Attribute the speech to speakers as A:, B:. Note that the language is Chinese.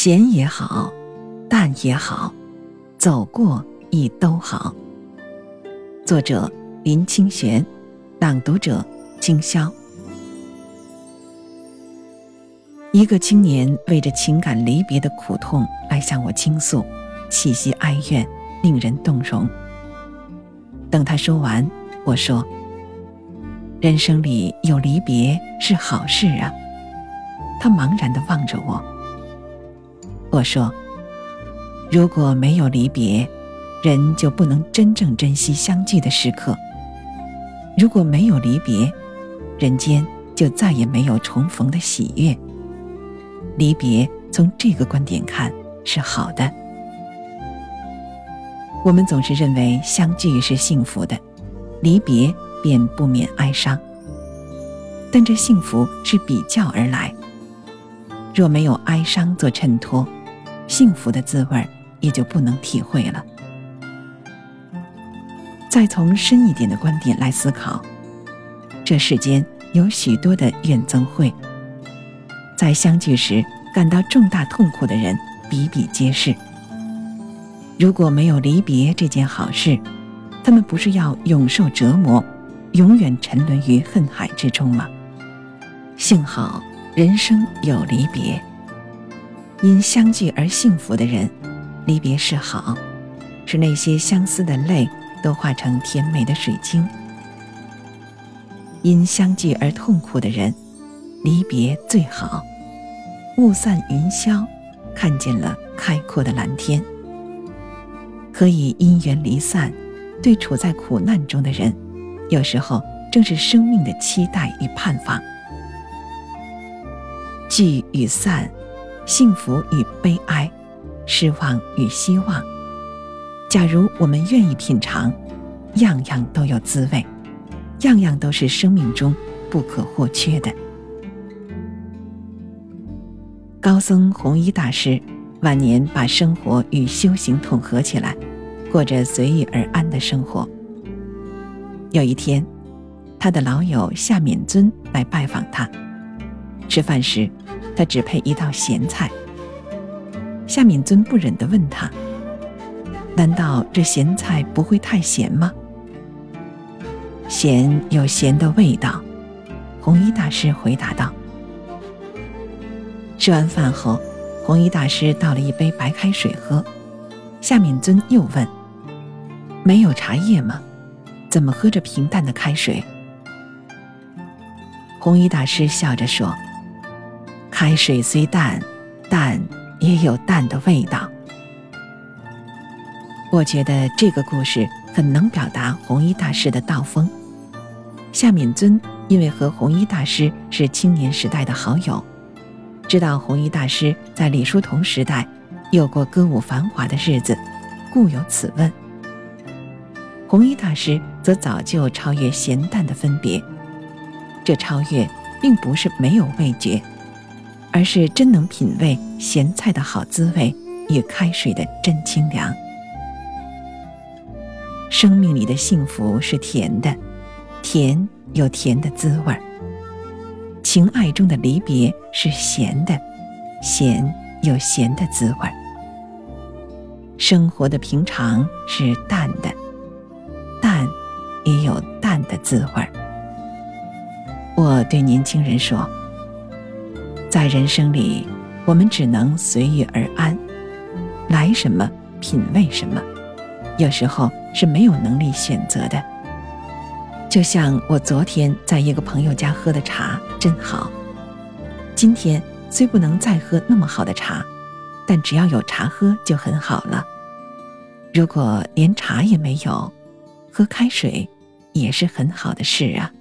A: 咸也好，淡也好，走过亦都好。作者：林清玄，朗读者：今宵。一个青年为着情感离别的苦痛来向我倾诉，气息哀怨，令人动容。等他说完，我说：“人生里有离别是好事啊。”他茫然地望着我。我说：“如果没有离别，人就不能真正珍惜相聚的时刻；如果没有离别，人间就再也没有重逢的喜悦。离别从这个观点看是好的。我们总是认为相聚是幸福的，离别便不免哀伤。但这幸福是比较而来。”若没有哀伤做衬托，幸福的滋味也就不能体会了。再从深一点的观点来思考，这世间有许多的怨憎会，在相聚时感到重大痛苦的人比比皆是。如果没有离别这件好事，他们不是要永受折磨，永远沉沦于恨海之中吗？幸好。人生有离别，因相聚而幸福的人，离别是好，使那些相思的泪都化成甜美的水晶；因相聚而痛苦的人，离别最好，雾散云消，看见了开阔的蓝天。可以因缘离散，对处在苦难中的人，有时候正是生命的期待与盼望。聚与散，幸福与悲哀，失望与希望。假如我们愿意品尝，样样都有滋味，样样都是生命中不可或缺的。高僧弘一大师晚年把生活与修行统合起来，过着随遇而安的生活。有一天，他的老友夏勉尊来拜访他。吃饭时，他只配一道咸菜。夏敏尊不忍地问他：“难道这咸菜不会太咸吗？”咸有咸的味道，红衣大师回答道。吃完饭后，红衣大师倒了一杯白开水喝。夏敏尊又问：“没有茶叶吗？怎么喝着平淡的开水？”红衣大师笑着说。开水虽淡，但也有淡的味道。我觉得这个故事很能表达弘一大师的道风。夏敏尊因为和弘一大师是青年时代的好友，知道弘一大师在李叔同时代有过歌舞繁华的日子，故有此问。弘一大师则早就超越咸淡的分别，这超越并不是没有味觉。而是真能品味咸菜的好滋味与开水的真清凉。生命里的幸福是甜的，甜有甜的滋味儿；情爱中的离别是咸的，咸有咸的滋味儿。生活的平常是淡的，淡也有淡的滋味儿。我对年轻人说。在人生里，我们只能随遇而安，来什么品味什么，有时候是没有能力选择的。就像我昨天在一个朋友家喝的茶真好，今天虽不能再喝那么好的茶，但只要有茶喝就很好了。如果连茶也没有，喝开水也是很好的事啊。